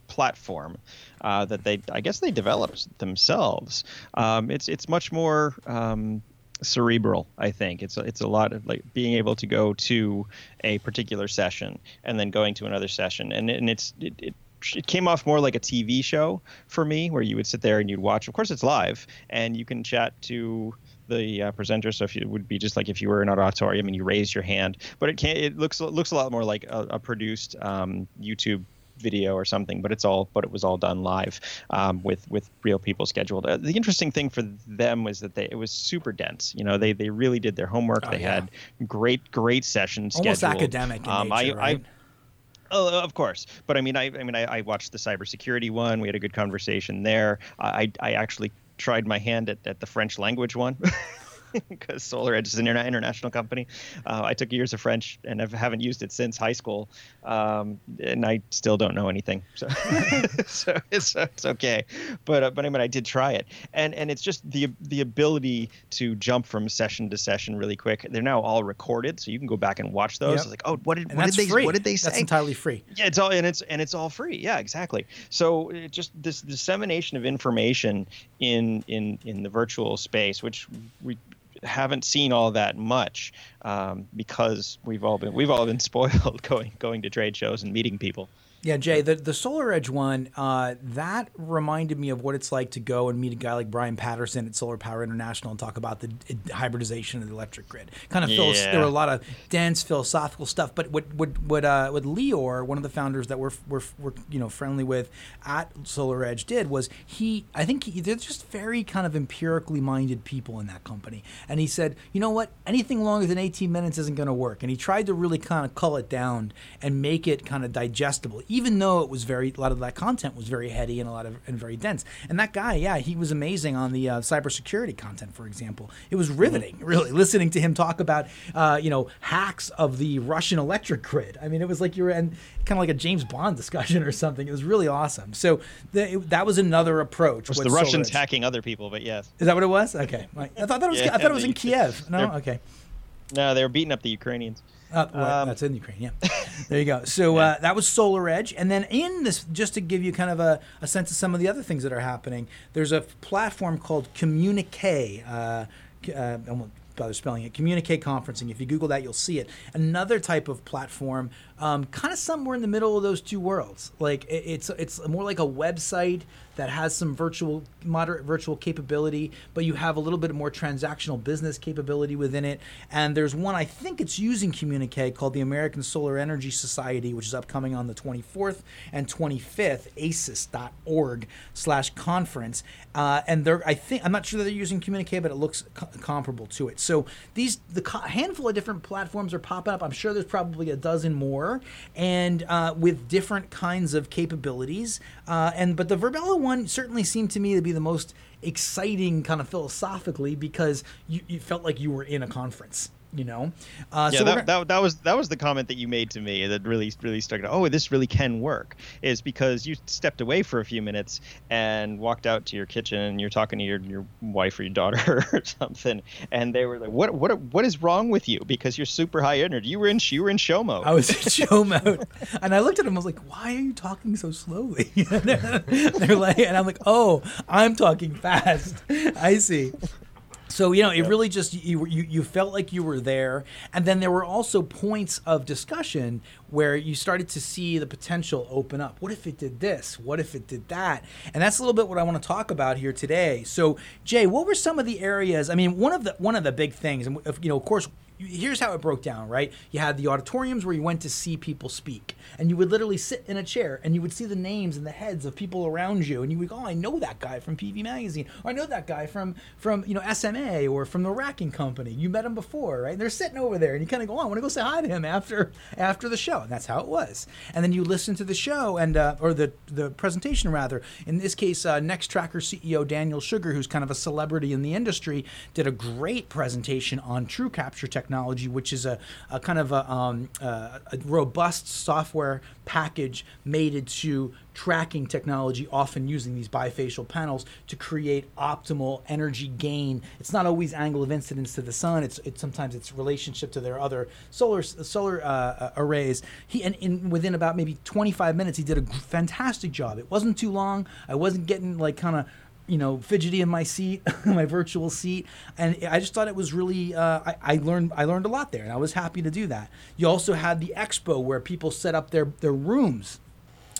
platform uh, that they, I guess, they developed themselves. Um, it's it's much more um, cerebral. I think it's a, it's a lot of like being able to go to a particular session and then going to another session, and and it's it, it it came off more like a TV show for me, where you would sit there and you'd watch. Of course, it's live, and you can chat to the uh, presenter. So if you, it would be just like if you were in an auditorium and you raised your hand, but it can It looks it looks a lot more like a, a produced um, YouTube video or something but it's all but it was all done live um, with with real people scheduled uh, the interesting thing for them was that they it was super dense you know they they really did their homework Oh, they yeah. had great great sessions Almost scheduled. academic in um, nature, I, I right? Oh, of course. But I mean, I, I mean, I, I watched the cybersecurity one. We had a good conversation there. I, I actually tried my hand at, at the French language one because Solar Edge is an interna- international company. Uh, I took years of French and I haven't used it since high school, um, and I still don't know anything. So, so it's, it's okay. But uh, but I mean, I did try it, and and it's just the the ability to jump from session to session really quick. They're now all recorded, so you can go back and watch those. Yep. It's like, oh, what did And what did they free. what did they say? That's entirely free. Yeah, it's all and it's and it's all free. Yeah, exactly. So it just this dissemination of information in in in the virtual space, which we haven't seen all that much um, because we've all been we've all been spoiled going going to trade shows and meeting people. Yeah, Jay, the, the Solar Edge one, uh, that reminded me of what it's like to go and meet a guy like Brian Patterson at Solar Power International and talk about the uh, hybridization of the electric grid. Kind of Yeah. there were a lot of dense philosophical stuff, but what what what uh, what Lior, one of the founders that we're, we're, we're you know friendly with at Solar Edge, did was he I think he, they're just very kind of empirically minded people in that company, and he said, you know what, anything longer than 18 minutes isn't going to work, and he tried to really kind of cull it down and make it kind of digestible, even though it was very a lot of that content was very heady and a lot of and very dense. And that guy, yeah, he was amazing on the uh, cybersecurity content, for example. It was riveting, really, listening to him talk about uh, you know hacks of the Russian electric grid. I mean, it was like you were in kind of like a James Bond discussion or something. It was really awesome. So the, it- that was another approach. Course, with the Russians SolarEdge. hacking other people, but yes, Is that what it was? Okay, I thought that was. Yeah, I thought it was in Kiev. No, okay. no, they were beating up the Ukrainians. Uh, well, Um, that's in Ukraine, yeah. There you go. So uh, that was Solar Edge, and then in this, just to give you kind of a, a sense of some of the other things that are happening, there's a platform called Communique. Uh, uh, I won't bother spelling it. Communique conferencing. If you Google that, you'll see it. Another type of platform, um, kind of somewhere in the middle of those two worlds. Like it, it's it's more like a website that has some virtual moderate virtual capability, but you have a little bit more transactional business capability within it. And there's one I think it's using Communique called the American Solar Energy Society, which is upcoming on the 24th and 25th, ases.org slash conference. Uh, and they're I think I'm not sure that they're using Communique, but it looks co- comparable to it. So these the co- handful of different platforms are popping up. I'm sure there's probably a dozen more and uh, with different kinds of capabilities. Uh, and but the Virbela one certainly seemed to me to be the most exciting, kind of philosophically, because you, you felt like you were in a conference you know? Uh, yeah so that, that, that was that was the comment that you made to me that really really stuck out. Oh this really can work is because you stepped away for a few minutes and walked out to your kitchen and you're talking to your, your wife or your daughter or something. And they were like what what what is wrong with you? Because you're super high energy. You were in you were in show mode. I was in show mode. And i looked at them i was like why are you talking so slowly? They're like and i'm like oh i'm talking fast. I see so you know, it really just you, you you felt like you were there, and then there were also points of discussion where you started to see the potential open up. What if it did this? What if it did that? And that's a little bit what I want to talk about here today. So, Jay, what were some of the areas? I mean, one of the one of the big things, and you know, of course, here's how it broke down, right? You had the auditoriums where you went to see people speak, and you would literally sit in a chair and you would see the names and the heads of people around you, and you would go, "Oh, I know that guy from PV Magazine, or I know that guy from from you know SMA or from the Racking Company. You met him before, right? And they're sitting over there, and you kind of go, "Oh, I want to go say hi to him after after the show," and that's how it was. And then you listen to the show and uh, or the the presentation rather. In this case, uh, Nextracker CEO Daniel Shugar, who's kind of a celebrity in the industry, did a great presentation on True Capture technology technology, which is a, a kind of a, um, a, a robust software package mated to tracking technology, often using these bifacial panels to create optimal energy gain. It's not always angle of incidence to the sun. It's, it's sometimes it's relationship to their other solar solar uh, uh arrays. He and in within about maybe 25 minutes, he did a fantastic job. It wasn't too long. I wasn't getting like kind of you know fidgety in my seat, my virtual seat, and I just thought it was really. Uh, I, I, learned I learned a lot there, and I was happy to do that. You also had the expo where people set up their their rooms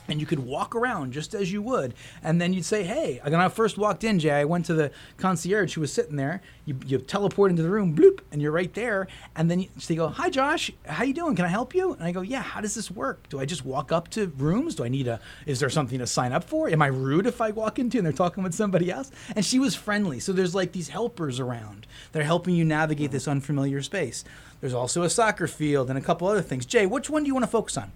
and you could walk around just as you would. And then you'd say hey when i first walked in jay i went to the concierge who was sitting there. You, you teleport into the room bloop and you're right there. And then you, so go hi josh how you doing? Can i help you? And i go yeah how does this work? Do i just walk up to rooms? Do i need a is there something to sign up for? Am i rude if i walk into and they're talking with somebody else? And she was friendly. So there's like these helpers around. They're helping you navigate this unfamiliar space. There's also a soccer field and a couple other things. Jay which one do you want to focus on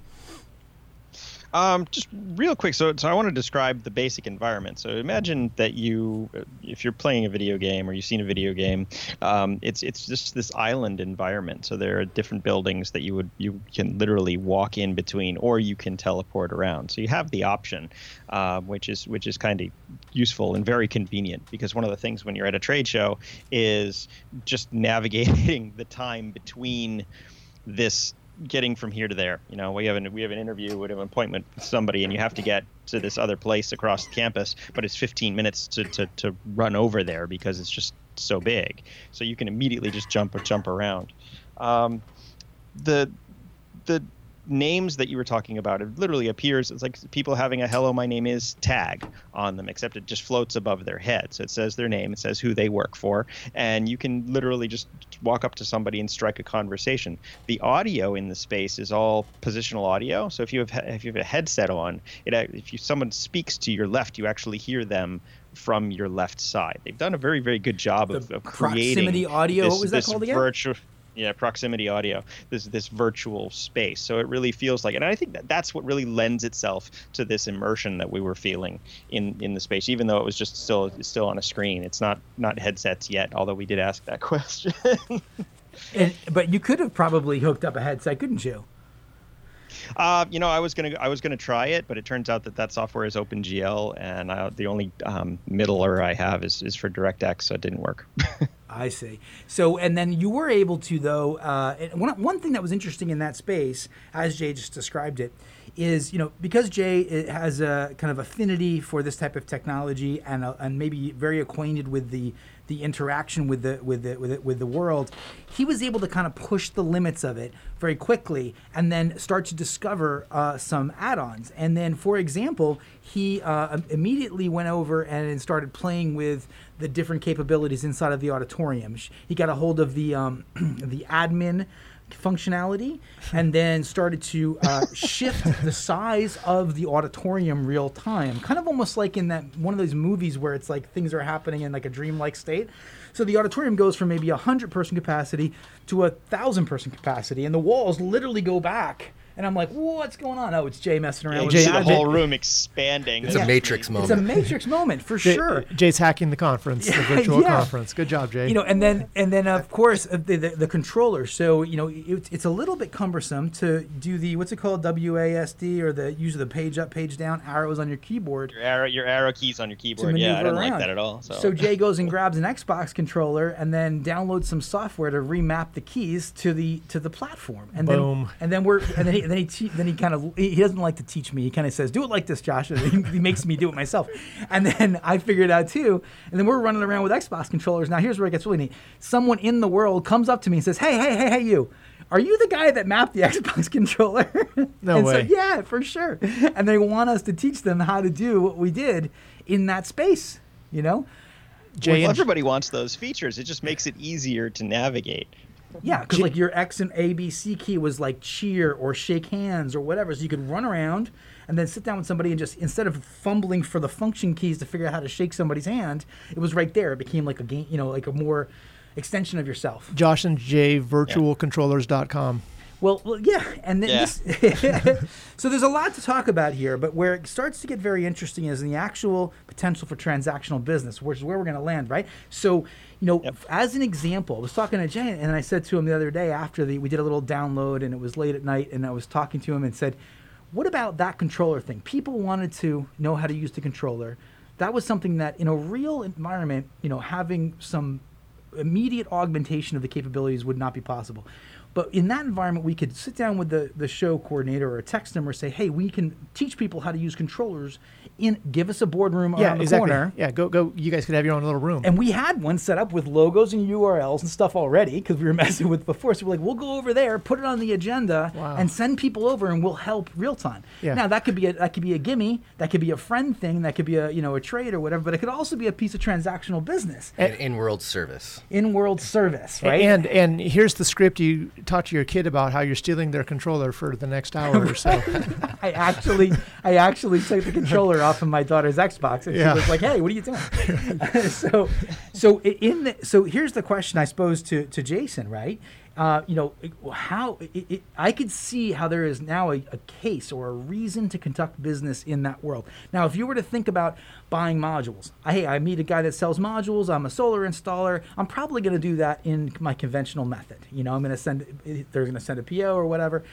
um, just real quick, so so I want to describe the basic environment. So imagine that you, if you're playing a video game or you've seen a video game, um, it's it's just this island environment. So there are different buildings that you would you can literally walk in between, or you can teleport around. So you have the option, uh, which is which is kind of useful and very convenient because one of the things when you're at a trade show is just navigating the time between this getting from here to there. You know, we have an we have an interview, we have an appointment with somebody, and you have to get to this other place across the campus, but it's 15 minutes to, to, to run over there because it's just so big. So you can immediately just jump or jump around. Um, the the names that you were talking about it literally appears it's like people having a hello my name is tag on them except it just floats above their head so it says their name it says who they work for and you can literally just walk up to somebody and strike a conversation the audio in the space is all positional audio so if you have if you have a headset on it if you someone speaks to your left you actually hear them from your left side. They've done a very, very good job of, of creating proximity audio. This, what was that called again? Virtual, yeah proximity audio this this virtual space. So it really feels like and i think that that's what really lends itself to this immersion that we were feeling in in the space even though it was just still still on a screen. It's not not headsets yet although we did ask that question. And, but you could have probably hooked up a headset couldn't you? Uh, you know, I was gonna I was gonna try it, but it turns out that that software is OpenGL, and I, the only um, middler I have is, is for DirectX, so it didn't work. I see. So, and then you were able to, though, uh, one, one thing that was interesting in that space, as Jay just described it, is, you know, because Jay has a kind of affinity for this type of technology and, uh, and maybe very acquainted with the the interaction with the with the with the, with the world, he was able to kind of push the limits of it very quickly, and then start to discover uh, some add-ons. And then, for example, he uh, immediately went over and started playing with the different capabilities inside of the auditorium. He got a hold of the um, the admin functionality and then started to uh, shift the size of the auditorium real time. Kind of almost like in that one of those movies where it's like things are happening in like a dreamlike state. So the auditorium goes from maybe a hundred person capacity to a thousand person capacity and the walls literally go back And I'm like, what's going on? Oh, it's Jay messing around You with Jay- the the whole room expanding. It's Yeah. a matrix moment. It's a matrix moment for Jay- sure. Jay's hacking the conference, the virtual yeah. conference. Good job, Jay. you know, and then and then of course the, the, the controller. So you know, it, it's a little bit cumbersome to do the what's it called WASD or the use of the page up, page down arrows on your keyboard. Your arrow, your arrow keys on your keyboard. Yeah, I maneuver don't like that at all. So, So Jay goes and grabs an Xbox controller and then downloads some software to remap the keys to the to the platform. And Boom. then and then we're and then he then he te- then he kind of he he doesn't like to teach me. He kind of says, "Do it like this, Josh." And he, he makes me do it myself. And then I figured it out too. And then we're running around with Xbox controllers. Now here's where it gets really neat. Someone in the world comes up to me and says, "Hey, hey, hey, hey, you." Are you the guy that mapped the Xbox controller? No and so, way. yeah, for sure. And they want us to teach them how to do what we did in that space. You know, Jay well, and everybody wants those features. It just makes it easier to navigate. Yeah, because J- like your X and A B C key was like cheer or shake hands or whatever, so you could run around and then sit down with somebody and just instead of fumbling for the function keys to figure out how to shake somebody's hand, it was right there. It became like a game, you know, like a more extension of yourself. Josh and Jay virtualcontrollers.com. Well, well yeah, and then Yeah. this, so there's a lot to talk about here, but where it starts to get very interesting is in the actual potential for transactional business, which is where we're going to land, right? So, you know, Yep. as an example, I was talking to Jay, and I said to him the other day after the we did a little download, and it was late at night, and I was talking to him and said, "What about that controller thing? People wanted to know how to use the controller. That was something that, in a real environment, you know, having some immediate augmentation of the capabilities would not be possible. But in that environment, we could sit down with the, the show coordinator or text them or say, hey, we can teach people how to use controllers in give us a boardroom Yeah, around the exactly. corner. Yeah, go go. You guys could have your own little room. And we had one set up with logos and URLs and stuff already because we were messing with before. So we're like, we'll go over there, put it on the agenda, Wow. and send people over, and we'll help real time. Yeah. Now that could be a that could be a gimme, that could be a friend thing, that could be a you know a trade or whatever, but it could also be a piece of transactional business, An in-world service. in world service, right? And and here's the script you taught to your kid about how you're stealing their controller for the next hour or so. I actually, I actually took the controller off of my daughter's Xbox, and Yeah. she was like, "Hey, what are you doing?" so, so in the, so here's the question, I suppose, to to Jason, right? Uh, you know, how it, it, I could see how there is now a, a case or a reason to conduct business in that world. Now, if you were to think about buying modules, I, hey, I meet a guy that sells modules. I'm a solar installer. I'm probably going to do that in my conventional method. You know, I'm going to send. They're going to send a PO or whatever.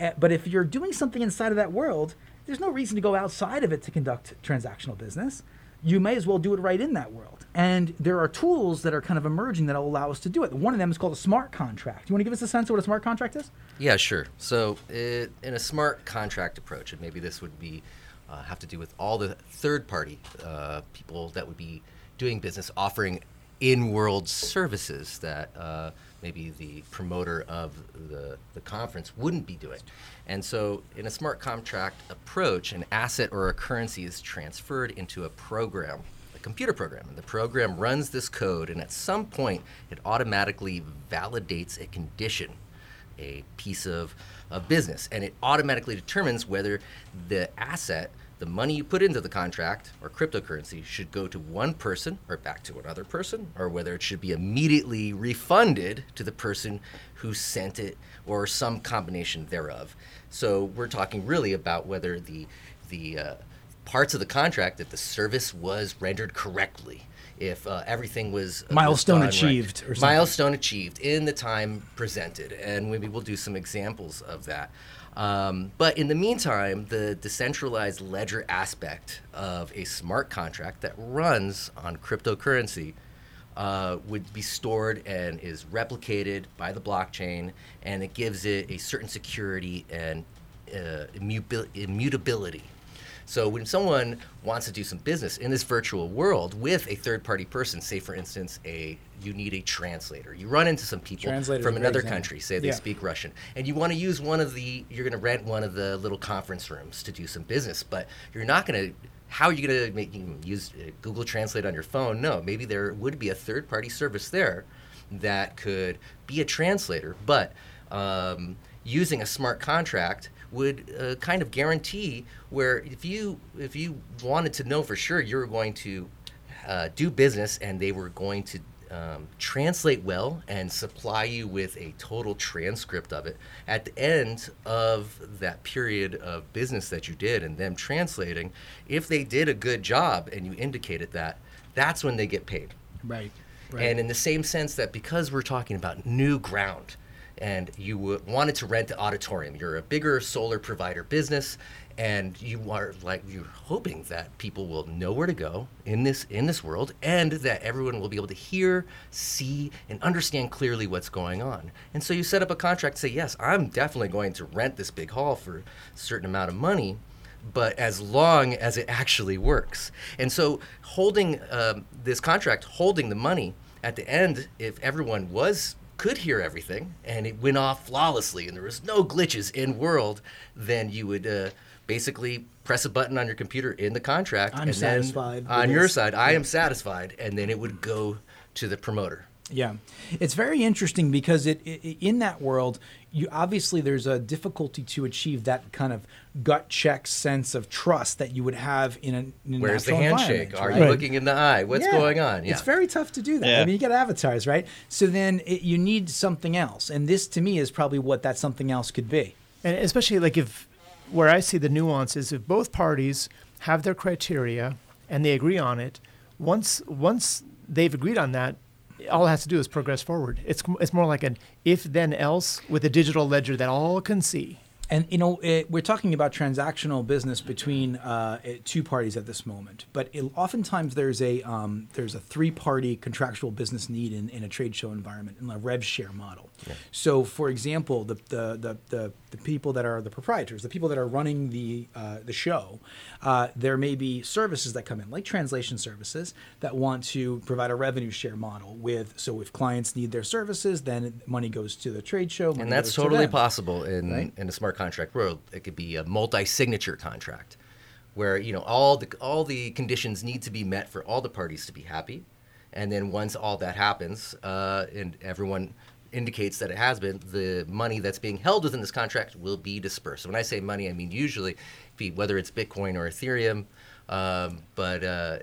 Uh, but if you're doing something inside of that world, there's no reason to go outside of it to conduct transactional business. You may as well do it right in that world. And there are tools that are kind of emerging that will allow us to do it. One of them is called a smart contract. You want to give us a sense of what a smart contract is? Yeah, sure. So, it, in a smart contract approach, and maybe this would be uh, have to do with all the third-party uh, people that would be doing business, offering in-world services that uh, maybe the promoter of the, the conference wouldn't be doing. And so, in a smart contract approach, an asset or a currency is transferred into a program a computer program. And the program runs this code, and at some point, it automatically validates a condition, a piece of, of business, and it automatically determines whether the asset, the money you put into the contract or cryptocurrency, should go to one person or back to another person, or whether it should be immediately refunded to the person who sent it or some combination thereof. So we're talking really about whether the the uh, parts of the contract that the service was rendered correctly, if uh, everything was was Milestone right. achieved or something. milestone achieved in the time presented, and maybe we'll do some examples of that. Um, but in the meantime, the decentralized ledger aspect of a smart contract that runs on cryptocurrency uh, would be stored and is replicated by the blockchain, and it gives it a certain security and uh, immutability. So when someone wants to do some business in this virtual world with a third-party person, say for instance, a you need a translator. You run into some people Translator's from another country, say they Yeah. speak Russian, and you want to use one of the you're going to rent one of the little conference rooms to do some business, but you're not going to how are you going to make you use uh, Google Translate on your phone? No, maybe there would be a third-party service there that could be a translator, but um, using a smart contract would uh, kind of guarantee where if you if you wanted to know for sure you were going to uh, do business and they were going to um, translate well and supply you with a total transcript of it at the end of that period of business that you did and them translating if they did a good job and you indicated that that's when they get paid Right. and in the same sense that because we're talking about new ground and you wanted to rent the auditorium, you're a bigger solar provider business and you are like you're hoping that people will know where to go in this in this world and that everyone will be able to hear, see and understand clearly what's going on. And so you set up a contract to say, "Yes, I'm definitely going to rent this big hall for a certain amount of money." but as long as it actually works. And so, holding um, this contract, holding the money at the end, if everyone was could hear everything and it went off flawlessly and there was no glitches in world, then you would uh, basically press a button on your computer in the contract. I'm and satisfied Then, on your this. side, I am satisfied, and then it would go to the promoter. Yeah, it's very interesting because it, it in that world, you obviously there's a difficulty to achieve that kind of gut check sense of trust that you would have in a in a Where's the handshake? environment, Are right? you looking in the eye? What's Yeah. going on? Yeah. It's very tough to do that. I mean, you got avatars, right? So then it, you need something else, and this to me is probably what that something else could be. And especially like if where I see the nuance is if both parties have their criteria and they agree on it, once once they've agreed on that, all it has to do is progress forward. It's it's more like an if then else with a digital ledger that all can see. And you know, it, we're talking about transactional business between uh, eh, two parties at this moment, but it, oftentimes there's a um, there's a three-party contractual business need in, in a trade show environment in a rev share model. So, for example, the, the the, the the people that are the proprietors, the people that are running the uh, the show, uh, there may be services that come in, like translation services, that want to provide a revenue share model. With so, if clients need their services, then money goes to the trade show, and that's to totally them. possible in Right? in a smart contract world. It could be a multi-signature contract, where you know all the all the conditions need to be met for all the parties to be happy, and then once all that happens, uh, and everyone indicates that it has been, the money that's being held within this contract will be dispersed. When I say money, I mean usually, be- whether it's Bitcoin or Ethereum, um, but uh,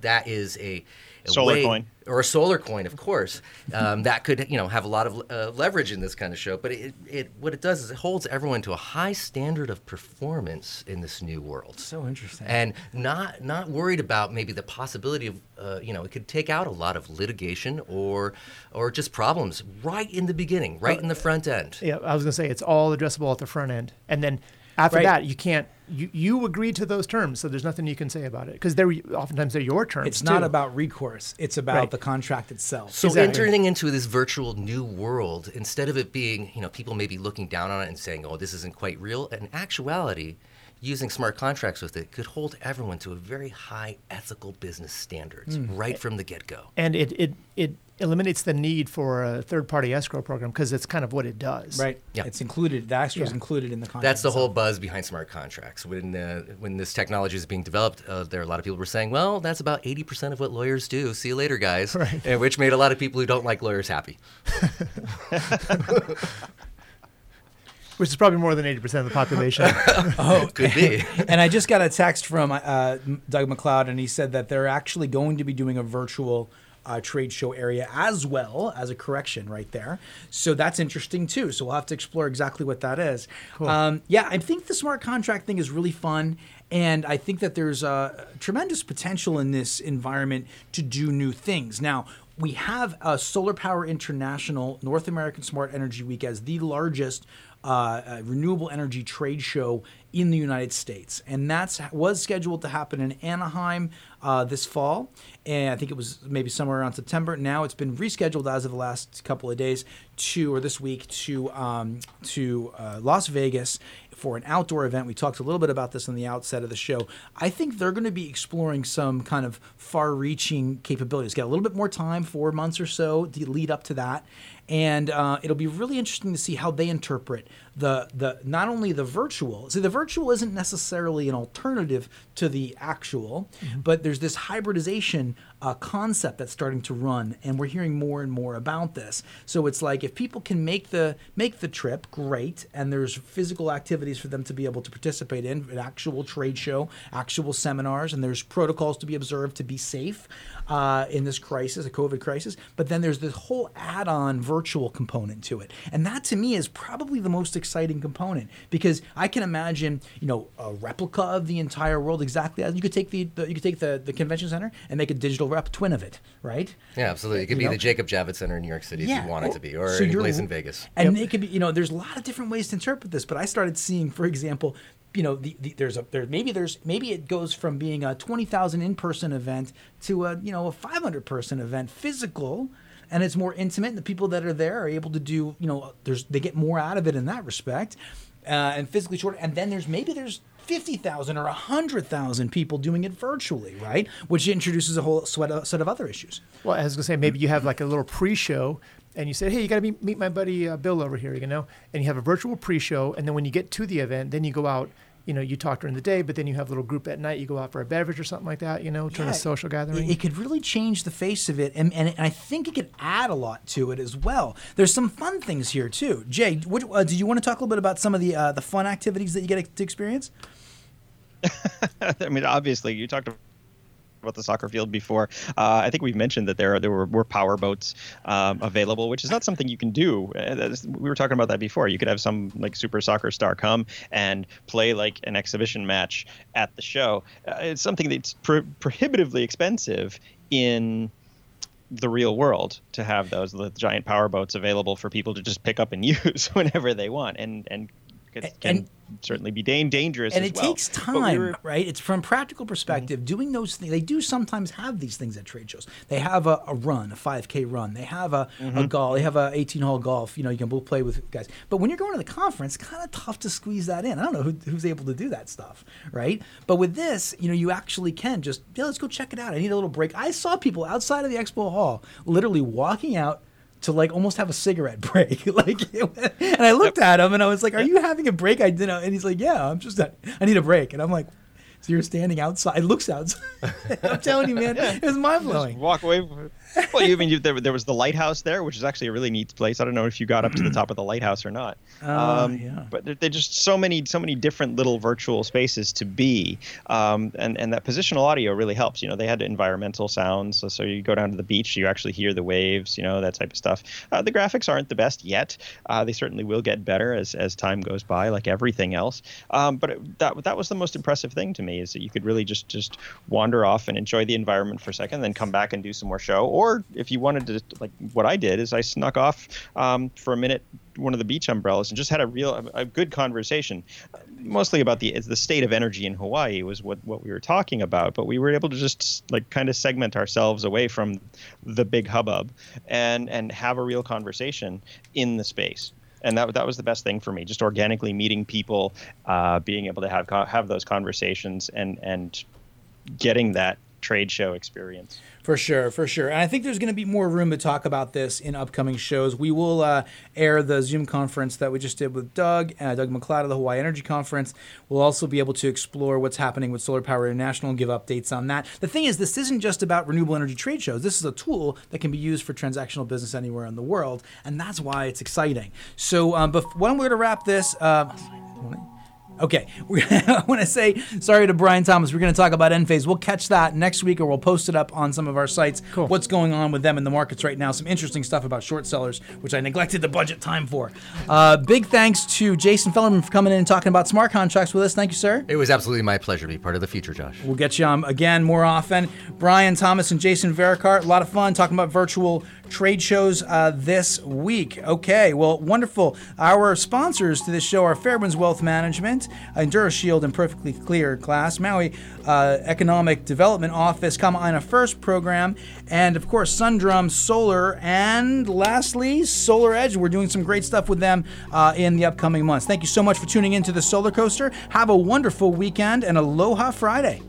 that is a Solar way- coin. or a solar coin, of course, um, that could you know have a lot of uh, leverage in this kind of show. But it, it what it does is it holds everyone to a high standard of performance in this new world. So interesting. And not not worried about maybe the possibility of uh, you know it could take out a lot of litigation or or just problems right in the beginning, right in the front end. Yeah, I was gonna say it's all addressable at the front end, and then after Right. that you can't. You, you agreed to those terms, so there's nothing you can say about it because they're oftentimes they're your terms. It's not too. about recourse. It's about Right. the contract itself. So Exactly. entering into this virtual new world, instead of it being, you know, people maybe looking down on it and saying, "Oh, this isn't quite real," in actuality, using smart contracts with it could hold everyone to a very high ethical business standards Hmm. right from the get-go. and it it it eliminates the need for a third party escrow program because it's kind of what it does. right. Yeah. It's included. The extra is Yeah. included in the contract. That's the whole buzz behind smart contracts. When uh, when this technology is being developed, uh, there are a lot of people were saying, "Well, that's about eighty percent of what lawyers do." See you later, guys. Right. And which made a lot of people who don't like lawyers happy. Which is probably more than eighty percent of the population. Oh, Could be. and I just got a text from uh, Doug McLeod, and he said that they're actually going to be doing a virtual uh, trade show area as well as a correction right there. So that's interesting too. So we'll have to explore exactly what that is. Um, yeah, I think the smart contract thing is really fun. And I think that there's uh, tremendous potential in this environment to do new things. Now, we have uh, Solar Power International North American Smart Energy Week as the largest uh, renewable energy trade show in the United States, and that's was scheduled to happen in Anaheim uh, this fall, and I think it was maybe somewhere around September. Now it's been rescheduled as of the last couple of days to or this week to um, to uh, Las Vegas for an outdoor event. We talked a little bit about this in the outset of the show. I think they're going to be exploring some kind of far-reaching capabilities. Got a little bit more time, four months or so, to lead up to that, and uh, it'll be really interesting to see how they interpret the the not only the virtual. See, the virtual isn't necessarily an alternative to the actual, but there's this hybridization uh, concept that's starting to run, and we're hearing more and more about this. So it's like if people can make the make the trip, great, and there's physical activities for them to be able to participate in, an actual trade show, actual seminars, and there's protocols to be observed to be safe uh, in this crisis, a COVID crisis. But then there's this whole add-on virtual component to it, and that to me is probably the most exciting component because I can imagine, you know, a replica of the entire world exactly as you could take the, the you could take the, the convention center and make a digital rep twin of it, right? Yeah, absolutely. It could You be know? the Jacob Javits Center in New York City if you want it to be, or So any place in Vegas. And it could be, you know, there's a lot of different ways to interpret this, but I started seeing, for example, you know, the, the, there's a there maybe there's maybe it goes from being a twenty thousand in person event to a you know a five hundred person event physical. And it's more intimate, and the people that are there are able to do, you know, there's they get more out of it in that respect, uh, and physically shorter. And then there's maybe there's fifty thousand or hundred thousand people doing it virtually, right? Which introduces a whole set of other issues. Well, I was gonna say maybe you have like a little pre-show, and you said, "Hey, you got to meet, meet my buddy uh, Bill over here," you know, and you have a virtual pre-show, and then when you get to the event, then you go out. You know, you talk during the day, but then you have a little group at night. You go out for a beverage or something like that. You know, turn Yeah, a social gathering. It, it could really change the face of it, and, and, and I think it could add a lot to it as well. There's some fun things here too. Jay, what, uh, did you want to talk a little bit about some of the uh, the fun activities that you get to experience? I mean, obviously, you talked about the soccer field before. Uh, I think we've mentioned that there there were, were power boats um, available, which is not something you can do. Uh, we were talking about that before. You could have some like super soccer star come and play like an exhibition match at the show. Uh, it's something that's pro- prohibitively expensive in the real world to have those giant power boats available for people to just pick up and use whenever they want and and can, And- can certainly be dangerous and as it well. takes But we time, were- right? It's from practical Mm-hmm. perspective. Doing those things, they do sometimes have these things at trade shows. They have a, a run, a 5K run. They have a, Mm-hmm. a golf. They have a 18 hole golf. You know, you can both play with guys. But when you're going to the conference, kind of tough to squeeze that in. I don't know who, who's able to do that stuff, right? But with this, you know, you actually can just yeah, let's go check it out. I need a little break. I saw people outside of the expo hall literally walking out to like almost have a cigarette break. like, and I looked at him and I was like, "Are you having a break?" I didn't. And he's like, "Yeah, I'm just. I need a break." And I'm like, "So you're standing outside?" It looks outside. I'm telling you, man, it was mind blowing. walk away. Well, you mean you, there, there was the lighthouse there, which is actually a really neat place. I don't know if you got up to the top of the lighthouse or not. Um, Uh, yeah. But there, there just so many, so many different little virtual spaces to be, um, and and that positional audio really helps. You know, they had environmental sounds, so, so you go down to the beach, you actually hear the waves, you know, that type of stuff. Uh, the graphics aren't the best yet. Uh, they certainly will get better as as time goes by, like everything else. Um, but it, that that was the most impressive thing to me is that you could really just just wander off and enjoy the environment for a second, then come back and do some more show. Or if you wanted to, like what I did, is I snuck off um, for a minute one of the beach umbrellas and just had a real a good conversation. Mostly about the the state of energy in Hawaii was what what we were talking about but we were able to just like kind of segment ourselves away from the big hubbub and and have a real conversation in the space. And that that was the best thing for me just organically meeting people uh, being able to have have those conversations and and getting that trade show experience For sure, for sure. And I think there's going to be more room to talk about this in upcoming shows. We will uh, air the Zoom conference that we just did with Doug, uh, Doug McLeod of the Hawaii Energy Conference. We'll also be able to explore what's happening with Solar Power International and give updates on that. The thing is, this isn't just about renewable energy trade shows. This is a tool that can be used for transactional business anywhere in the world, and that's why it's exciting. So, um, but when we're to wrap this, uh, Okay, I want to say sorry to Brian Thomas. We're going to talk about Enphase. We'll catch that next week, or we'll post it up on some of our sites. Cool. What's going on with them in the markets right now? Some interesting stuff about short sellers, which I neglected the budget time for. Uh, big thanks to Jason Fellerman for coming in and talking about smart contracts with us. Thank you, sir. It was absolutely my pleasure to be part of the future, Josh. We'll get you on again more often. Brian Thomas and Jason Verkaart, a lot of fun talking about virtual trade shows uh, this week. Okay, well, wonderful. Our sponsors to this show are Fairwinds Wealth Management, EnduraShield, and Perfectly Clear Glass, Maui uh, Economic Development Office, Kama'aina First Program, and of course, Sundrum Solar, and lastly, Solar Edge. We're doing some great stuff with them uh, in the upcoming months. Thank you so much for tuning in to the Solar Coaster. Have a wonderful weekend and Aloha Friday.